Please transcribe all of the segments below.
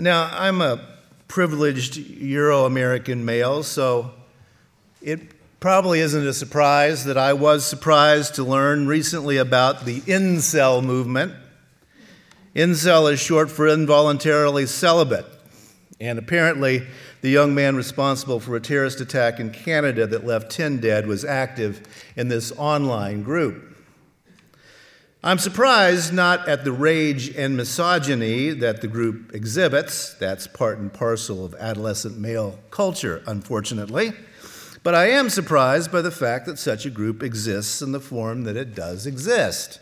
Now, I'm a privileged Euro American male, so it probably isn't a surprise that I was surprised to learn recently about the incel movement. Incel is short for involuntarily celibate, and apparently, the young man responsible for a terrorist attack in Canada that left 10 dead was active in this online group. I'm surprised not at the rage and misogyny that the group exhibits. That's part and parcel of adolescent male culture, unfortunately. But I am surprised by the fact that such a group exists in the form that it does exist.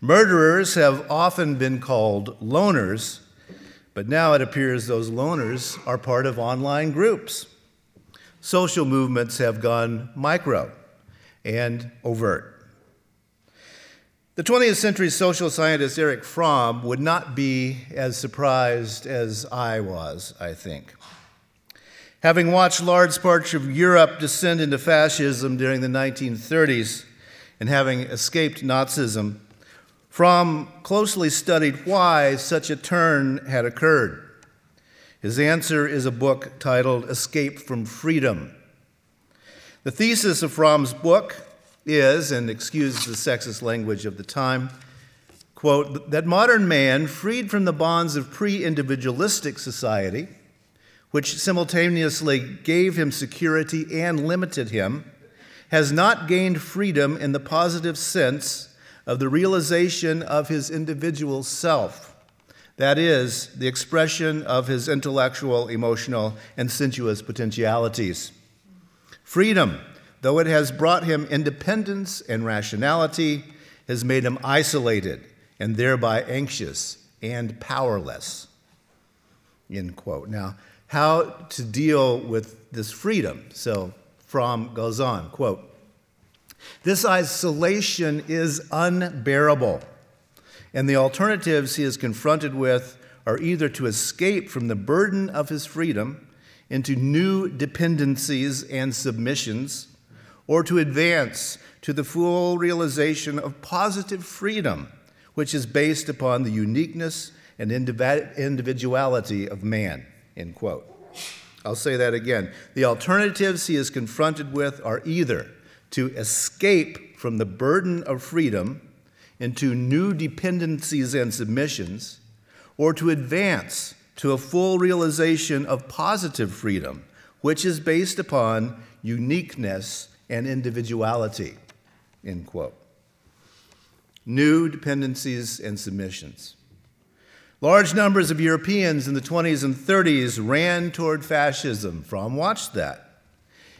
Murderers have often been called loners, but now it appears those loners are part of online groups. Social movements have gone micro and overt. The 20th century social scientist Erich Fromm would not be as surprised as I was, I think. Having watched large parts of Europe descend into fascism during the 1930s and having escaped Nazism, Fromm closely studied why such a turn had occurred. His answer is a book titled Escape from Freedom. The thesis of Fromm's book is, and excuse the sexist language of the time, quote, that modern man, freed from the bonds of pre individualistic society, which simultaneously gave him security and limited him, has not gained freedom in the positive sense of the realization of his individual self. That is, the expression of his intellectual, emotional, and sensuous potentialities. Freedom Though it has brought him independence and rationality, has made him isolated and thereby anxious and powerless. End quote. Now, how to deal with this freedom? So, Fromm goes on, quote, this isolation is unbearable, and the alternatives he is confronted with are either to escape from the burden of his freedom into new dependencies and submissions or to advance to the full realization of positive freedom, which is based upon the uniqueness and individuality of man. End quote. I'll say that again. The alternatives he is confronted with are either to escape from the burden of freedom into new dependencies and submissions, or to advance to a full realization of positive freedom, which is based upon uniqueness and individuality, end quote. New dependencies and submissions. Large numbers of Europeans in the 20s and 30s ran toward fascism. Fromm watched that.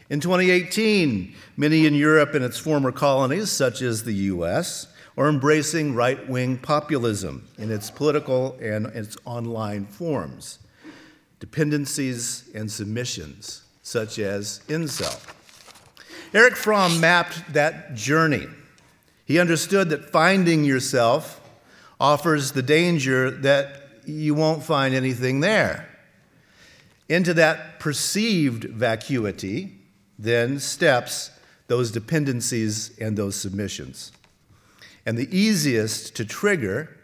In 2018, many in Europe and its former colonies, such as the US, are embracing right wing populism in its political and its online forms, dependencies and submissions, such as incel. Erich Fromm mapped that journey. He understood that finding yourself offers the danger that you won't find anything there. Into that perceived vacuity then steps those dependencies and those submissions. And the easiest to trigger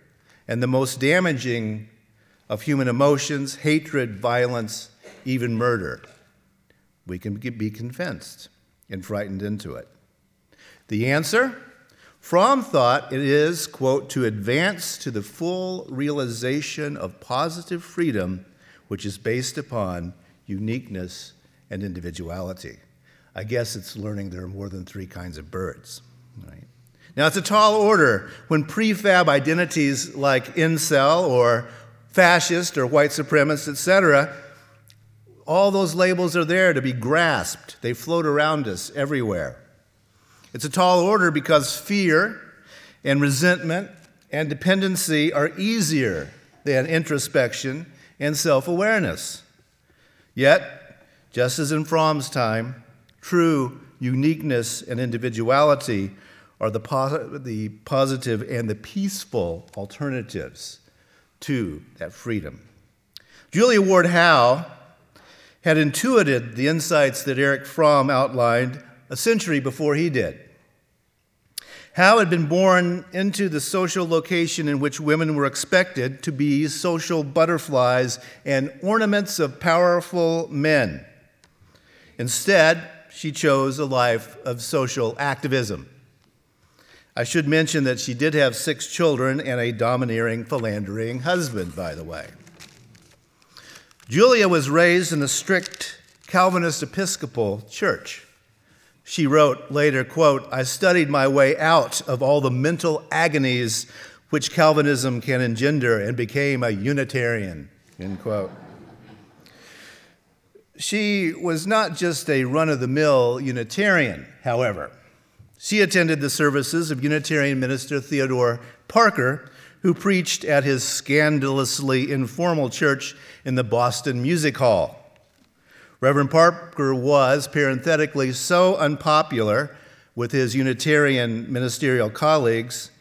and the most damaging of human emotions hatred, violence, even murder. We can be convinced and frightened into it. The answer? Fromm thought it is, quote, to advance to the full realization of positive freedom, which is based upon uniqueness and individuality. I guess it's learning there are more than three kinds of birds. Right? Now, it's a tall order when prefab identities like incel or fascist or white supremacist, etc., all those labels are there to be grasped, they float around us everywhere. It's a tall order because fear and resentment and dependency are easier than introspection and self awareness. Yet, just as in Fromm's time, true uniqueness and individuality are the, the positive and the peaceful alternatives to that freedom. Julia Ward Howe had intuited the insights that Erich Fromm outlined a century before he did. Howe had been born into the social location in which women were expected to be social butterflies and ornaments of powerful men. Instead, she chose a life of social activism. I should mention that she did have six children and a domineering, philandering husband, by the way. Julia was raised in a strict Calvinist Episcopal church. She wrote later, quote, I studied my way out of all the mental agonies which Calvinism can engender and became a Unitarian, end quote. She was not just a run of the mill Unitarian, however. She attended the services of Unitarian minister Theodore Parker, who preached at his scandalously informal church in the Boston Music Hall. Reverend Parker was, parenthetically, so unpopular with his Unitarian ministerial colleagues,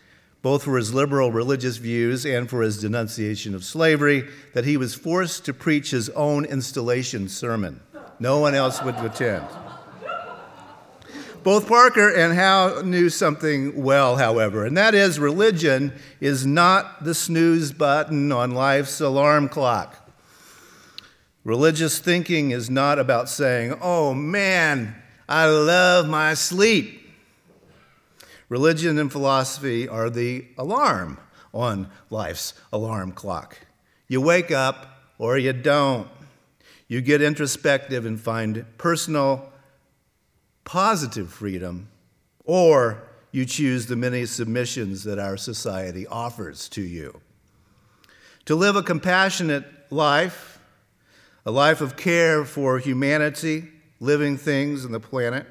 both for his liberal religious views and for his denunciation of slavery, that he was forced to preach his own installation sermon. No one else would attend. Both Parker and Howe knew something well, however, and that is religion is not the snooze button on life's alarm clock. Religious thinking is not about saying, oh man, I love my sleep. Religion and philosophy are the alarm on life's alarm clock. You wake up or you don't. You get introspective and find personal positive freedom, or you choose the many submissions that our society offers to you. To live a compassionate life, a life of care for humanity, living things, and the planet,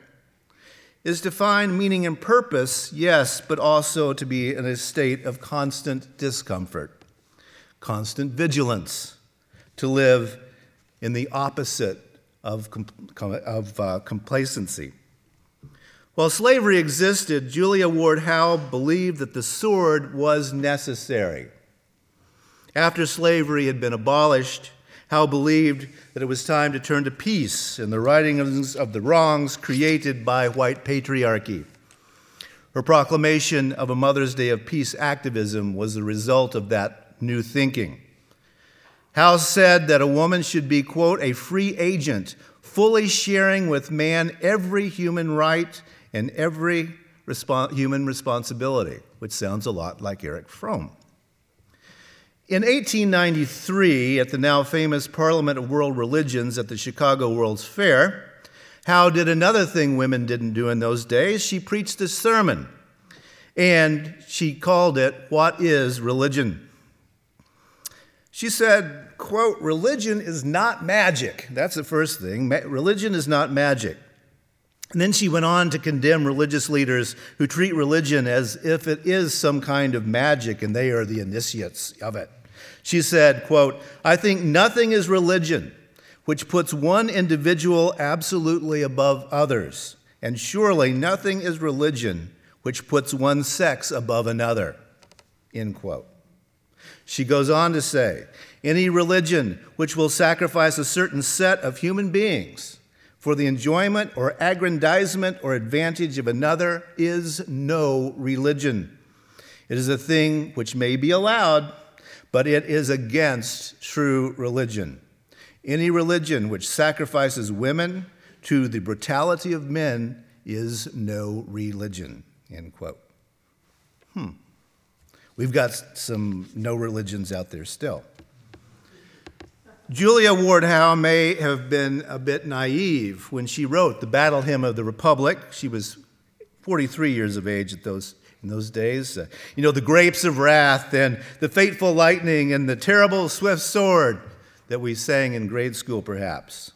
is to find meaning and purpose, yes, but also to be in a state of constant discomfort, constant vigilance, to live in the opposite of, of uh, complacency. While slavery existed, Julia Ward Howe believed that the sword was necessary. After slavery had been abolished, Howe believed that it was time to turn to peace and the rightings of the wrongs created by white patriarchy. Her proclamation of a Mother's Day of Peace activism was the result of that new thinking. Howe said that a woman should be, quote, a free agent, fully sharing with man every human right and every human responsibility, which sounds a lot like Erich Fromm. In 1893, at the now famous Parliament of World Religions at the Chicago World's Fair, Howe did another thing women didn't do in those days. She preached a sermon, and she called it, What is Religion? She said, quote, religion is not magic. That's the first thing. religion is not magic. And then she went on to condemn religious leaders who treat religion as if it is some kind of magic and they are the initiates of it. She said, quote, I think nothing is religion which puts one individual absolutely above others, and surely nothing is religion which puts one sex above another, end quote. She goes on to say, any religion which will sacrifice a certain set of human beings for the enjoyment or aggrandizement or advantage of another is no religion. It is a thing which may be allowed, but it is against true religion. Any religion which sacrifices women to the brutality of men is no religion. End quote. Hmm. We've got some no religions out there still. Julia Ward Howe may have been a bit naive when she wrote the Battle Hymn of the Republic. She was 43 years of age at those, in those days. Uh, you know, the grapes of wrath and the fateful lightning and the terrible swift sword that we sang in grade school, perhaps.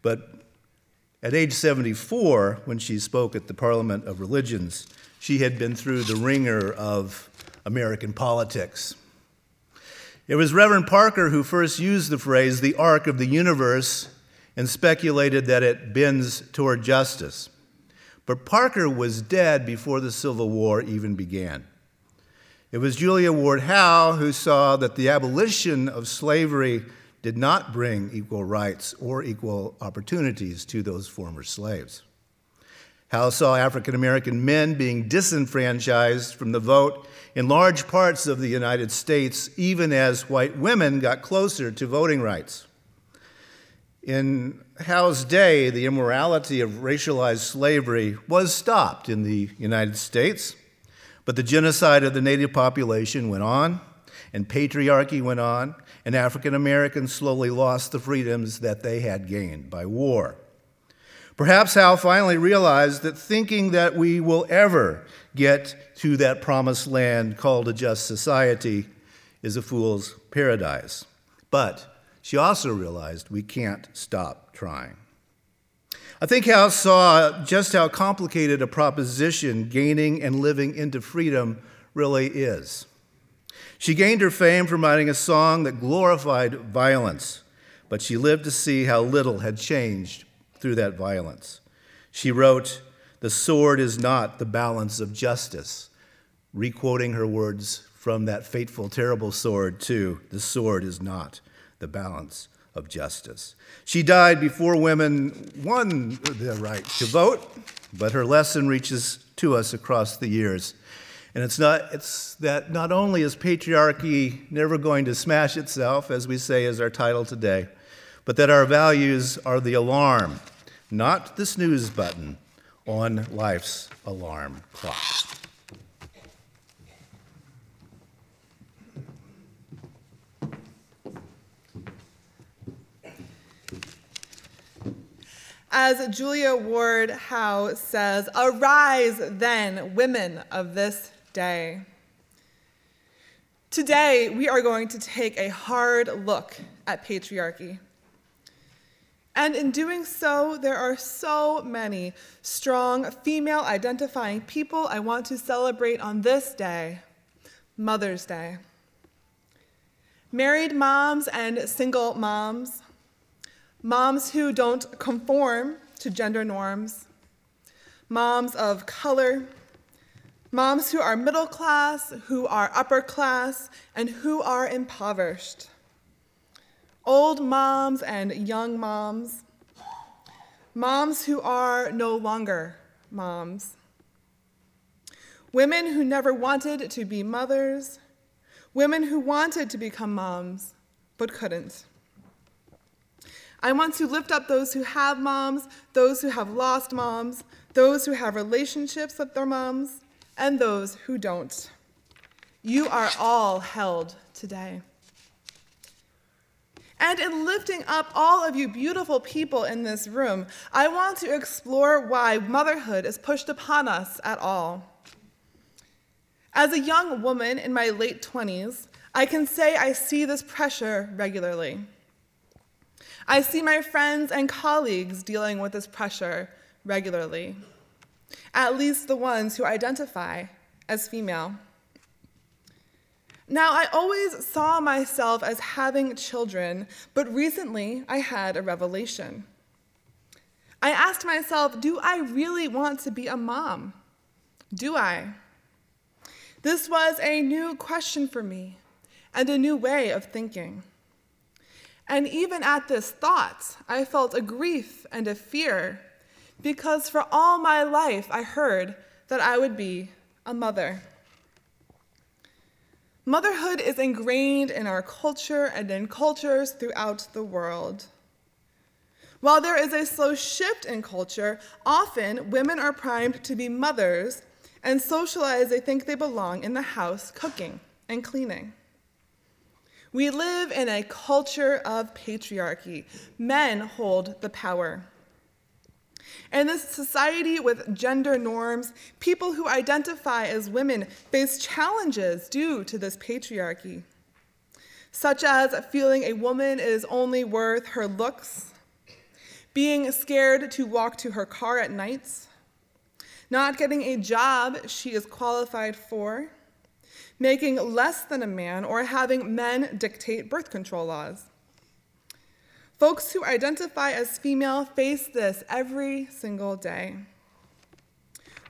But at age 74, when she spoke at the Parliament of Religions, she had been through the wringer of American politics. It was Reverend Parker who first used the phrase the arc of the universe and speculated that it bends toward justice. But Parker was dead before the Civil War even began. It was Julia Ward Howe who saw that the abolition of slavery did not bring equal rights or equal opportunities to those former slaves. Howe saw African American men being disenfranchised from the vote in large parts of the United States, even as white women got closer to voting rights. In Howe's day, the immorality of racialized slavery was stopped in the United States, but the genocide of the native population went on, and patriarchy went on, and African Americans slowly lost the freedoms that they had gained by war. Perhaps Howe finally realized that thinking that we will ever get to that promised land called a just society is a fool's paradise. But she also realized we can't stop trying. I think Howe saw just how complicated a proposition gaining and living into freedom really is. She gained her fame from writing a song that glorified violence, but she lived to see how little had changed through that violence. She wrote, The sword is not the balance of justice, requoting her words from that fateful, terrible sword, too. The sword is not the balance of justice. She died before women won the right to vote, but her lesson reaches to us across the years. And it's, not, it's that not only is patriarchy never going to smash itself, as we say as our title today, but that our values are the alarm, not the snooze button on life's alarm clock. As Julia Ward Howe says, arise then, women of this day. Today, we are going to take a hard look at patriarchy. And in doing so, there are so many strong female identifying people I want to celebrate on this day, Mother's Day. Married moms and single moms, moms who don't conform to gender norms, moms of color, moms who are middle class, who are upper class, and who are impoverished, old moms and young moms, moms who are no longer moms, women who never wanted to be mothers, women who wanted to become moms but couldn't. I want to lift up those who have moms, those who have lost moms, those who have relationships with their moms, and those who don't. You are all held today. And in lifting up all of you beautiful people in this room, I want to explore why motherhood is pushed upon us at all. As a young woman in my late 20s, I can say I see this pressure regularly. I see my friends and colleagues dealing with this pressure regularly, at least the ones who identify as female. Now, I always saw myself as having children, but recently I had a revelation. I asked myself, do I really want to be a mom? Do I? This was a new question for me and a new way of thinking. And even at this thought, I felt a grief and a fear because for all my life I heard that I would be a mother. Motherhood is ingrained in our culture and in cultures throughout the world. While there is a slow shift in culture, often women are primed to be mothers and socialized they think they belong in the house cooking and cleaning. We live in a culture of patriarchy. Men hold the power. In this society with gender norms, people who identify as women face challenges due to this patriarchy, such as feeling a woman is only worth her looks, being scared to walk to her car at nights, not getting a job she is qualified for, making less than a man, or having men dictate birth control laws. Folks who identify as female face this every single day.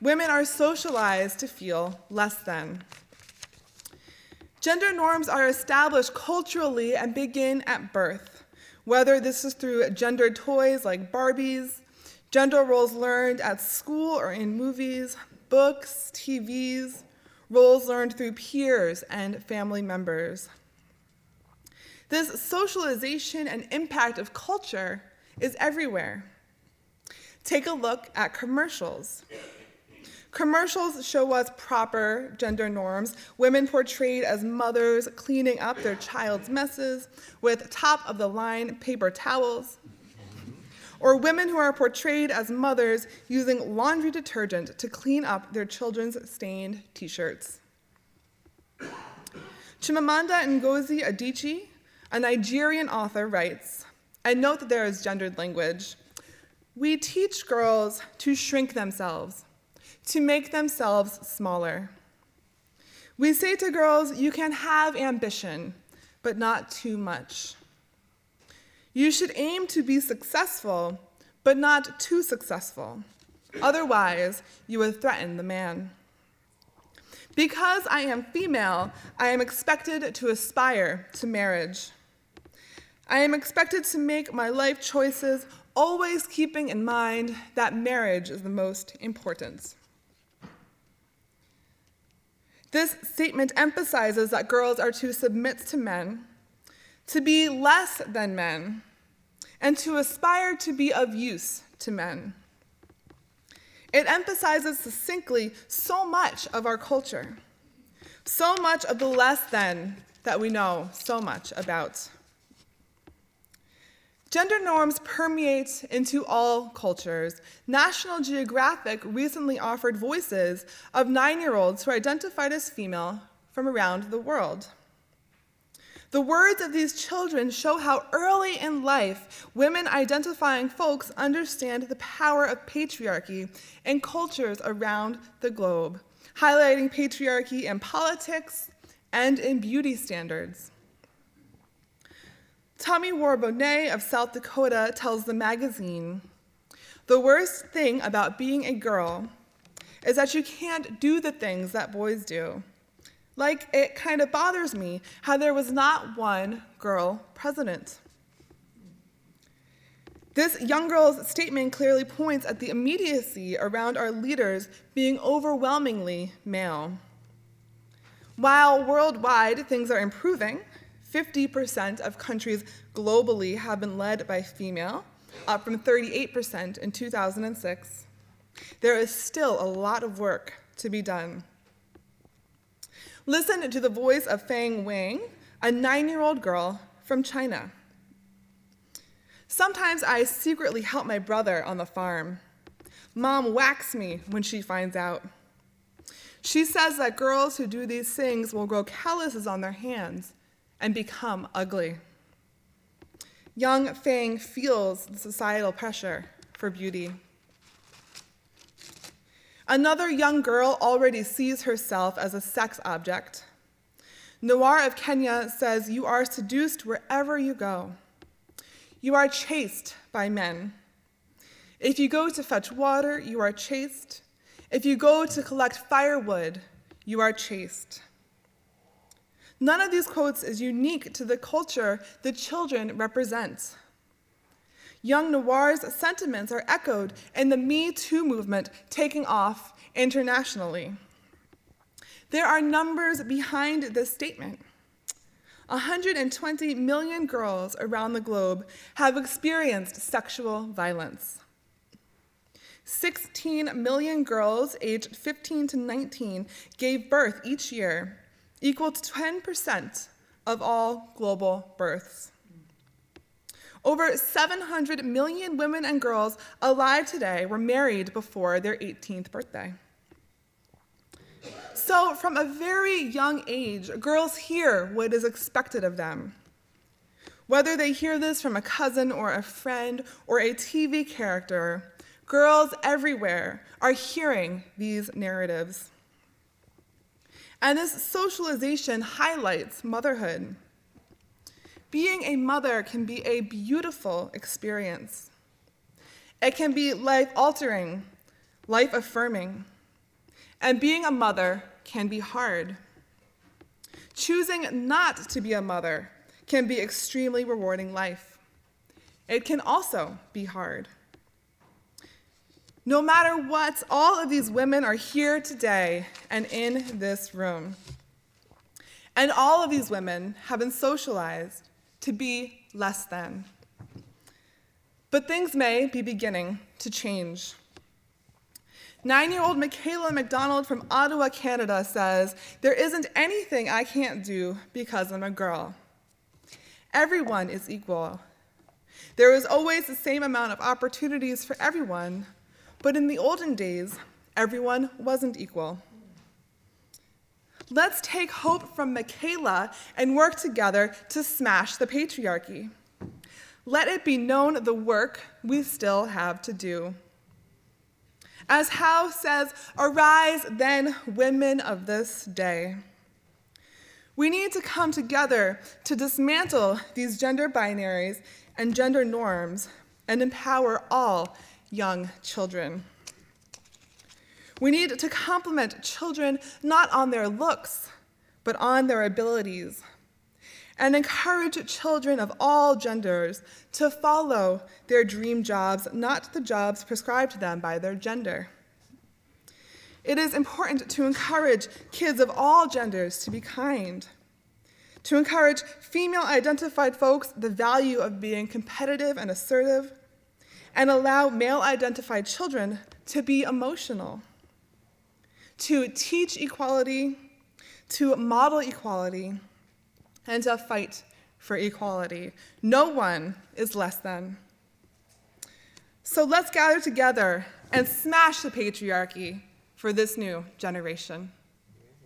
Women are socialized to feel less than. Gender norms are established culturally and begin at birth, whether this is through gendered toys like Barbies, Gender roles learned at school or in movies, books, TVs, roles learned through peers and family members. This socialization and impact of culture is everywhere. Take a look at commercials. Commercials show us proper gender norms, women portrayed as mothers cleaning up their child's messes with top of the line paper towels, or women who are portrayed as mothers using laundry detergent to clean up their children's stained t shirts. Chimamanda Ngozi Adichie, a Nigerian author, writes, and note that there is gendered language. We teach girls to shrink themselves, to make themselves smaller. We say to girls, you can have ambition, but not too much. You should aim to be successful, but not too successful. Otherwise, you would threaten the man. Because I am female, I am expected to aspire to marriage. I am expected to make my life choices always keeping in mind that marriage is the most important. This statement emphasizes that girls are to submit to men, to be less than men, and to aspire to be of use to men. It emphasizes succinctly so much of our culture, so much of the less than that we know so much about. Gender norms permeate into all cultures. National Geographic recently offered voices of nine year olds who identified as female from around the world. The words of these children show how early in life women identifying folks understand the power of patriarchy in cultures around the globe, highlighting patriarchy in politics and in beauty standards. Tommy Warbonet of South Dakota tells the magazine The worst thing about being a girl is that you can't do the things that boys do. Like, it kind of bothers me how there was not one girl president. This young girl's statement clearly points at the immediacy around our leaders being overwhelmingly male. While worldwide things are improving, 50% of countries globally have been led by female, up from 38% in 2006. There is still a lot of work to be done. Listen to the voice of Fang Wang, a nine year old girl from China. Sometimes I secretly help my brother on the farm. Mom whacks me when she finds out. She says that girls who do these things will grow calluses on their hands and become ugly. Young Fang feels the societal pressure for beauty. Another young girl already sees herself as a sex object. Noir of Kenya says, You are seduced wherever you go. You are chased by men. If you go to fetch water, you are chased. If you go to collect firewood, you are chased. None of these quotes is unique to the culture the children represent. Young Noir's sentiments are echoed in the Me Too movement taking off internationally. There are numbers behind this statement. 120 million girls around the globe have experienced sexual violence. 16 million girls aged 15 to 19 gave birth each year, equal to 10% of all global births. Over 700 million women and girls alive today were married before their 18th birthday. So, from a very young age, girls hear what is expected of them. Whether they hear this from a cousin or a friend or a TV character, girls everywhere are hearing these narratives. And this socialization highlights motherhood. Being a mother can be a beautiful experience. It can be life altering, life affirming. And being a mother can be hard. Choosing not to be a mother can be extremely rewarding life. It can also be hard. No matter what, all of these women are here today and in this room. And all of these women have been socialized to be less than. But things may be beginning to change. Nine year old Michaela McDonald from Ottawa, Canada says, There isn't anything I can't do because I'm a girl. Everyone is equal. There is always the same amount of opportunities for everyone, but in the olden days, everyone wasn't equal. Let's take hope from Michaela and work together to smash the patriarchy. Let it be known the work we still have to do. As Howe says, arise then, women of this day. We need to come together to dismantle these gender binaries and gender norms and empower all young children. We need to compliment children not on their looks, but on their abilities, and encourage children of all genders to follow their dream jobs, not the jobs prescribed to them by their gender. It is important to encourage kids of all genders to be kind, to encourage female identified folks the value of being competitive and assertive, and allow male identified children to be emotional, to teach equality, to model equality, and to fight for equality. No one is less than. So let's gather together and smash the patriarchy for this new generation.